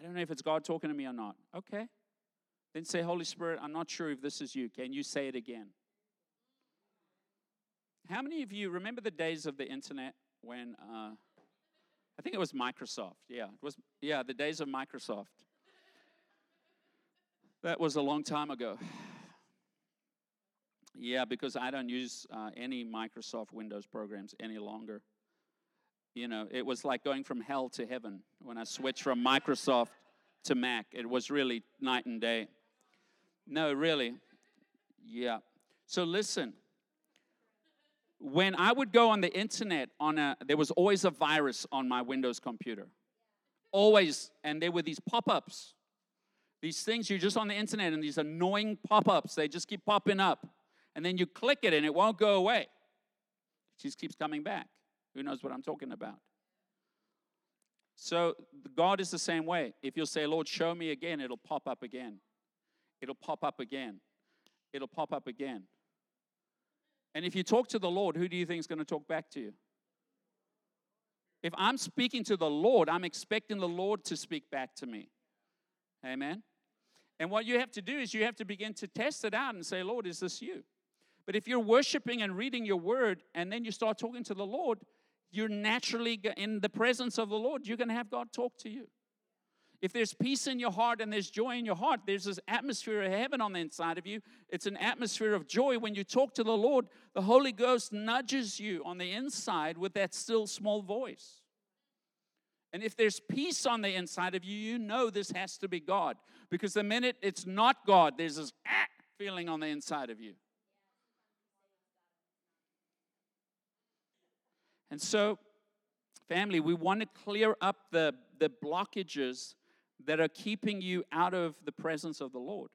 I don't know if it's God talking to me or not. Okay. Then say, Holy Spirit, I'm not sure if this is you. Can you say it again? How many of you remember the days of the internet when uh, I think it was Microsoft? Yeah, it was. Yeah, the days of Microsoft. That was a long time ago. <sighs> Yeah, because I don't use uh, any Microsoft Windows programs any longer. You know, it was like going from hell to heaven when I switched from Microsoft to Mac. It was really night and day. No, really. Yeah. So listen. When I would go on the internet on a there was always a virus on my Windows computer. Always and there were these pop-ups. These things you're just on the internet and these annoying pop-ups, they just keep popping up. And then you click it and it won't go away. It just keeps coming back. Who knows what I'm talking about? So God is the same way. If you'll say, Lord, show me again, it'll pop up again it'll pop up again. It'll pop up again. And if you talk to the Lord, who do you think is going to talk back to you? If I'm speaking to the Lord, I'm expecting the Lord to speak back to me. Amen. And what you have to do is you have to begin to test it out and say, Lord, is this you? But if you're worshiping and reading your word and then you start talking to the Lord, you're naturally in the presence of the Lord, you're going to have God talk to you. If there's peace in your heart and there's joy in your heart, there's this atmosphere of heaven on the inside of you. It's an atmosphere of joy. When you talk to the Lord, the Holy Ghost nudges you on the inside with that still small voice. And if there's peace on the inside of you, you know this has to be God. Because the minute it's not God, there's this ah feeling on the inside of you. And so, family, we want to clear up the, the blockages that are keeping you out of the presence of the Lord.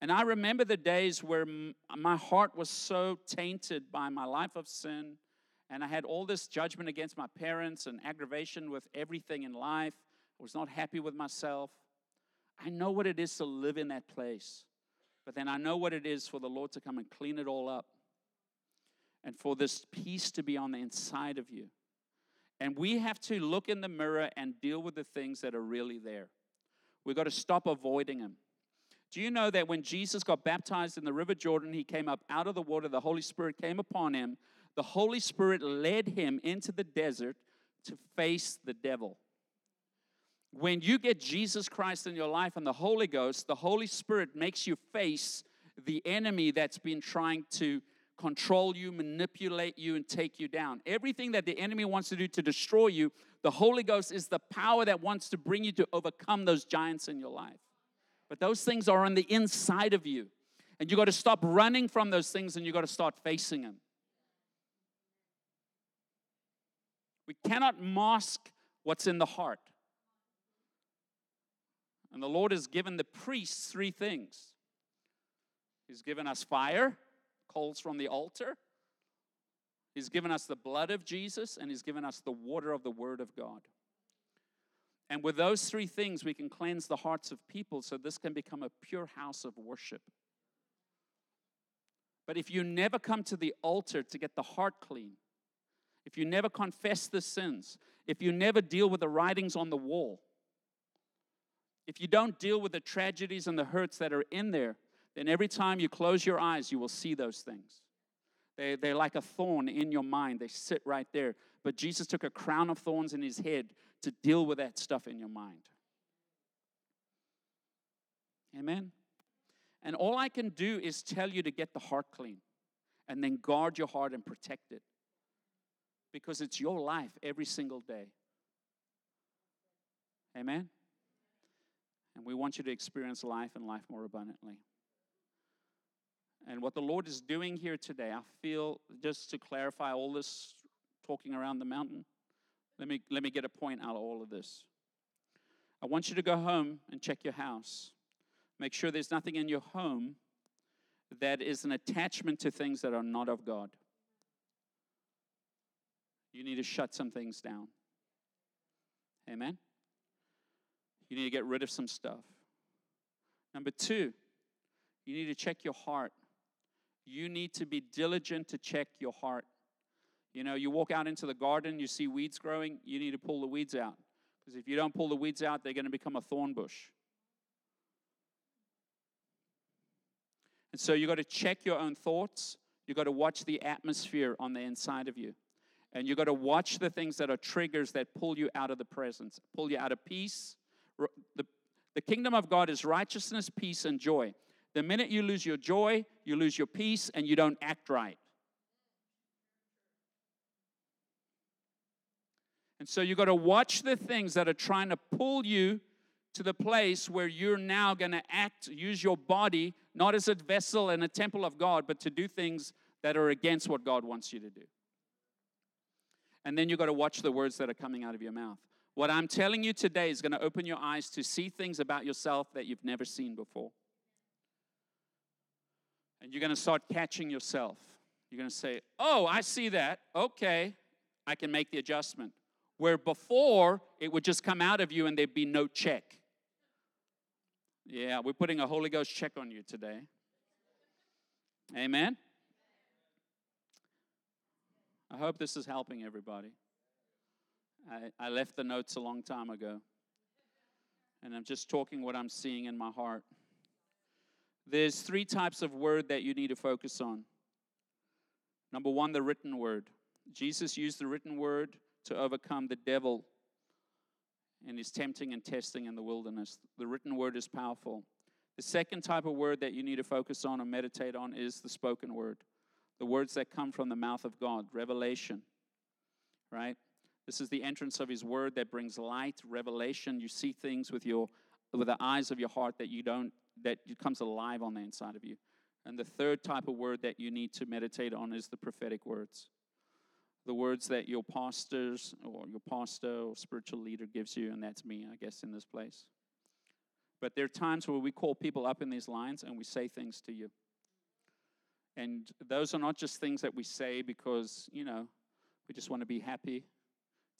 And I remember the days where m- my heart was so tainted by my life of sin And I had all this judgment against my parents and aggravation with everything in life. I was not happy with myself. I know what it is to live in that place. But then I know what it is for the Lord to come and clean it all up and for this peace to be on the inside of you. And we have to look in the mirror and deal with the things that are really there. We've got to stop avoiding them. Do you know that when Jesus got baptized in the River Jordan, he came up out of the water, the Holy Spirit came upon him. The Holy Spirit led him into the desert to face the devil. When you get Jesus Christ in your life and the Holy Ghost, the Holy Spirit makes you face the enemy that's been trying to control you, manipulate you, and take you down. Everything that the enemy wants to do to destroy you, the Holy Ghost is the power that wants to bring you to overcome those giants in your life. But those things are on the inside of you. And you got to stop running from those things and you got to start facing them. We cannot mask what's in the heart. And the Lord has given the priests three things He's given us fire, coals from the altar, He's given us the blood of Jesus, and He's given us the water of the Word of God. And with those three things, we can cleanse the hearts of people so this can become a pure house of worship. But if you never come to the altar to get the heart clean, if you never confess the sins, if you never deal with the writings on the wall, if you don't deal with the tragedies and the hurts that are in there, then every time you close your eyes, you will see those things. They, they're like a thorn in your mind, they sit right there. But Jesus took a crown of thorns in his head to deal with that stuff in your mind. Amen. And all I can do is tell you to get the heart clean and then guard your heart and protect it because it's your life every single day. Amen. And we want you to experience life and life more abundantly. And what the Lord is doing here today, I feel just to clarify all this talking around the mountain, let me, let me get a point out of all of this. I want you to go home and check your house. Make sure there's nothing in your home that is an attachment to things that are not of God. You need to shut some things down. Amen? You need to get rid of some stuff. Number two, you need to check your heart. You need to be diligent to check your heart. You know, you walk out into the garden, you see weeds growing, you need to pull the weeds out. Because if you don't pull the weeds out, they're going to become a thorn bush. And so you've got to check your own thoughts. You've got to watch the atmosphere on the inside of you. And you've got to watch the things that are triggers that pull you out of the presence, pull you out of peace. The, the kingdom of God is righteousness, peace, and joy. The minute you lose your joy, you lose your peace, and you don't act right. And so you've got to watch the things that are trying to pull you to the place where you're now going to act, use your body, not as a vessel and a temple of God, but to do things that are against what God wants you to do. And then you've got to watch the words that are coming out of your mouth. What I'm telling you today is going to open your eyes to see things about yourself that you've never seen before. And you're going to start catching yourself. You're going to say, Oh, I see that. Okay, I can make the adjustment where before it would just come out of you and there'd be no check. Yeah, we're putting a Holy Ghost check on you today. Amen. I hope this is helping everybody. I, I left the notes a long time ago, and I'm just talking what I'm seeing in my heart. There's three types of word that you need to focus on. Number one, the written word. Jesus used the written word to overcome the devil and his tempting and testing in the wilderness. The written word is powerful. The second type of word that you need to focus on and meditate on is the spoken word, the words that come from the mouth of God, revelation, right? This is the entrance of his word that brings light, revelation. You see things with your with the eyes of your heart that you don't that comes alive on the inside of you. And the third type of word that you need to meditate on is the prophetic words the words that your pastors or your pastor or spiritual leader gives you, and that's me, I guess, in this place. But there are times where we call people up in these lines and we say things to you. And those are not just things that we say because, you know, We just want to be happy,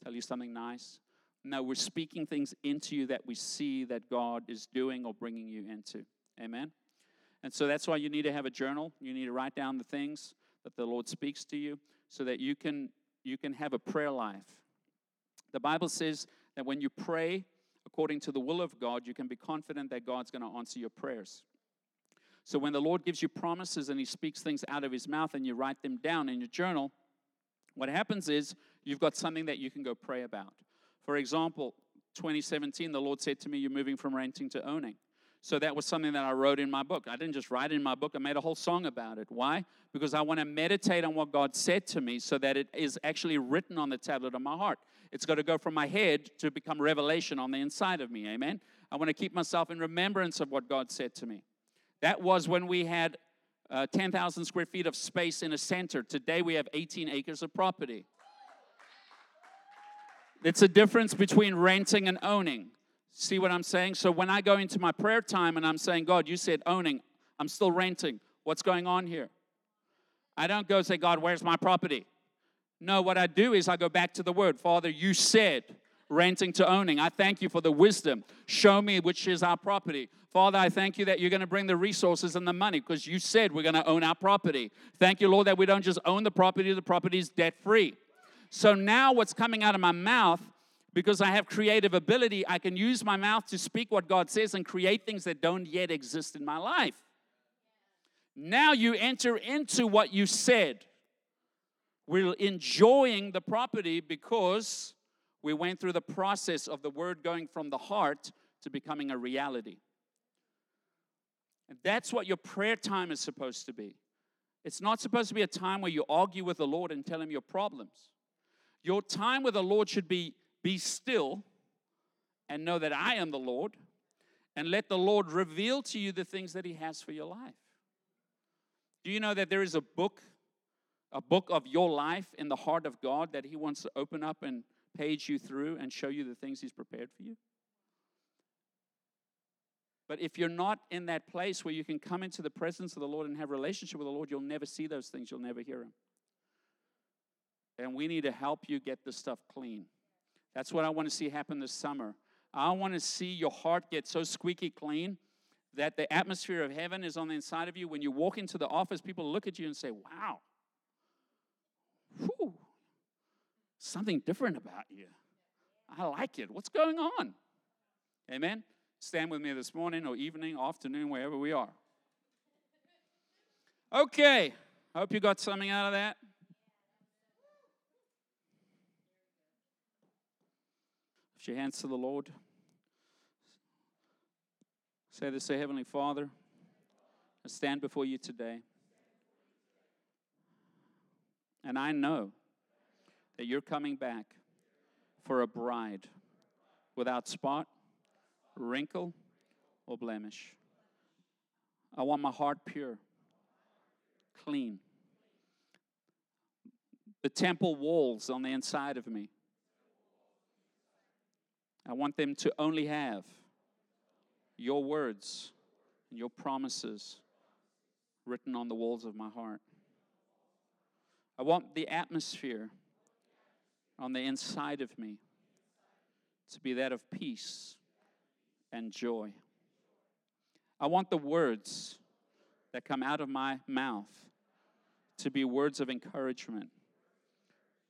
tell you something nice. No, we're speaking things into you that we see that God is doing or bringing you into. Amen? And so that's why you need to have a journal. You need to write down the things that the Lord speaks to you so that you can you can have a prayer life. The Bible says that when you pray according to the will of God, you can be confident that God's going to answer your prayers. So when the Lord gives you promises and He speaks things out of His mouth and you write them down in your journal, what happens is you've got something that you can go pray about. For example, 2017, the Lord said to me, You're moving from renting to owning. So that was something that I wrote in my book. I didn't just write it in my book, I made a whole song about it. Why? Because I want to meditate on what God said to me so that it is actually written on the tablet of my heart. It's got to go from my head to become revelation on the inside of me. Amen. I want to keep myself in remembrance of what God said to me. That was when we had uh, 10,000 square feet of space in a center. Today we have 18 acres of property. It's a difference between renting and owning. See what I'm saying? So when I go into my prayer time and I'm saying, God, you said owning, I'm still renting. What's going on here? I don't go say, God, where's my property? No, what I do is I go back to the word. Father, you said renting to owning. I thank you for the wisdom. Show me which is our property. Father, I thank you that you're going to bring the resources and the money because you said we're going to own our property. Thank you, Lord, that we don't just own the property, the property is debt free. So now what's coming out of my mouth because I have creative ability, I can use my mouth to speak what God says and create things that don't yet exist in my life. Now you enter into what you said. We're enjoying the property because we went through the process of the word going from the heart to becoming a reality. And that's what your prayer time is supposed to be. It's not supposed to be a time where you argue with the Lord and tell him your problems. Your time with the Lord should be be still and know that I am the Lord, and let the Lord reveal to you the things that He has for your life. Do you know that there is a book, a book of your life in the heart of God that He wants to open up and page you through and show you the things He's prepared for you? But if you're not in that place where you can come into the presence of the Lord and have relationship with the Lord, you'll never see those things. You'll never hear Him. And we need to help you get this stuff clean. That's what I want to see happen this summer. I want to see your heart get so squeaky clean that the atmosphere of heaven is on the inside of you. When you walk into the office, people look at you and say, Wow, whew, something different about you. I like it. What's going on? Amen. Stand with me this morning or evening, afternoon, wherever we are. Okay. Hope you got something out of that. Lift your hands to the Lord. Say this, say, Heavenly Father, I stand before you today. And I know that you're coming back for a bride without spot, wrinkle, or blemish. I want my heart pure, clean. The temple walls on the inside of me I want them to only have your words and your promises written on the walls of my heart. I want the atmosphere on the inside of me to be that of peace and joy. I want the words that come out of my mouth to be words of encouragement,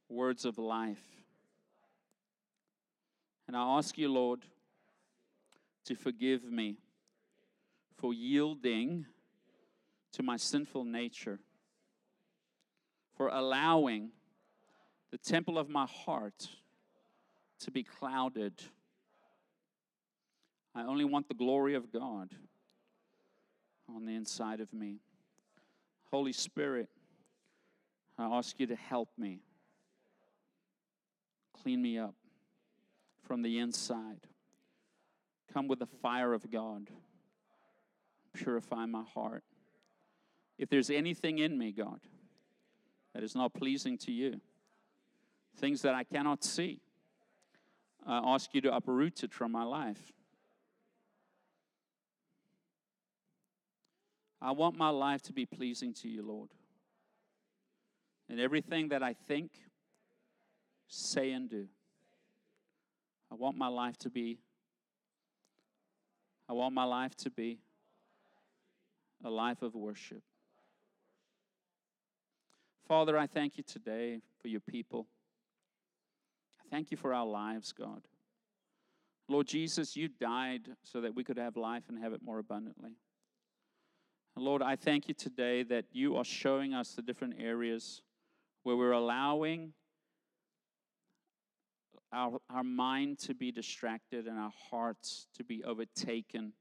words of life and I ask you, Lord, to forgive me for yielding to my sinful nature, for allowing the temple of my heart to be clouded. I only want the glory of God on the inside of me. Holy Spirit, I ask you to help me. Clean me up from the inside. Come with the fire of God. Purify my heart. If there's anything in me, God, that is not pleasing to you, things that I cannot see, I ask you to uproot it from my life. I want my life to be pleasing to you, Lord. And everything that I think, say and do. I want my life to be I want my life to be a life of worship. Father, I thank you today for your people. I thank you for our lives, God. Lord Jesus, you died so that we could have life and have it more abundantly. Lord, I thank you today that you are showing us the different areas where we're allowing our, our mind to be distracted and our hearts to be overtaken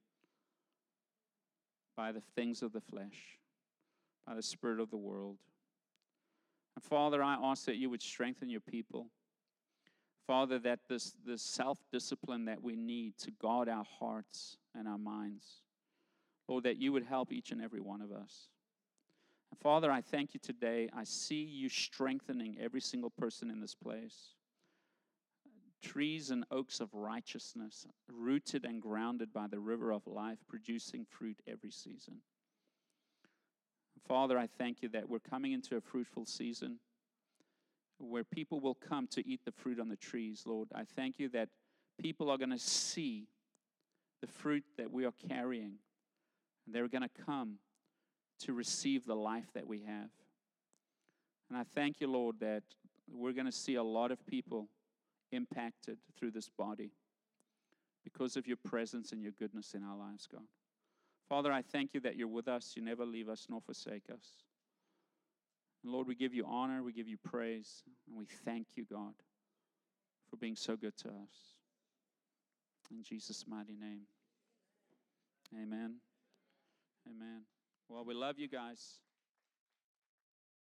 by the things of the flesh, by the spirit of the world. And Father, I ask that you would strengthen your people. Father, that this, this self discipline that we need to guard our hearts and our minds, Lord, that you would help each and every one of us. And Father, I thank you today. I see you strengthening every single person in this place trees and oaks of righteousness, rooted and grounded by the river of life, producing fruit every season. Father, I thank you that we're coming into a fruitful season where people will come to eat the fruit on the trees, Lord. I thank you that people are going to see the fruit that we are carrying, and they're going to come to receive the life that we have. And I thank you, Lord, that we're going to see a lot of people impacted through this body because of your presence and your goodness in our lives, God. Father, I thank you that you're with us. You never leave us nor forsake us. And Lord, we give you honor, we give you praise, and we thank you, God, for being so good to us. In Jesus' mighty name. Amen. Amen. Well, we love you guys.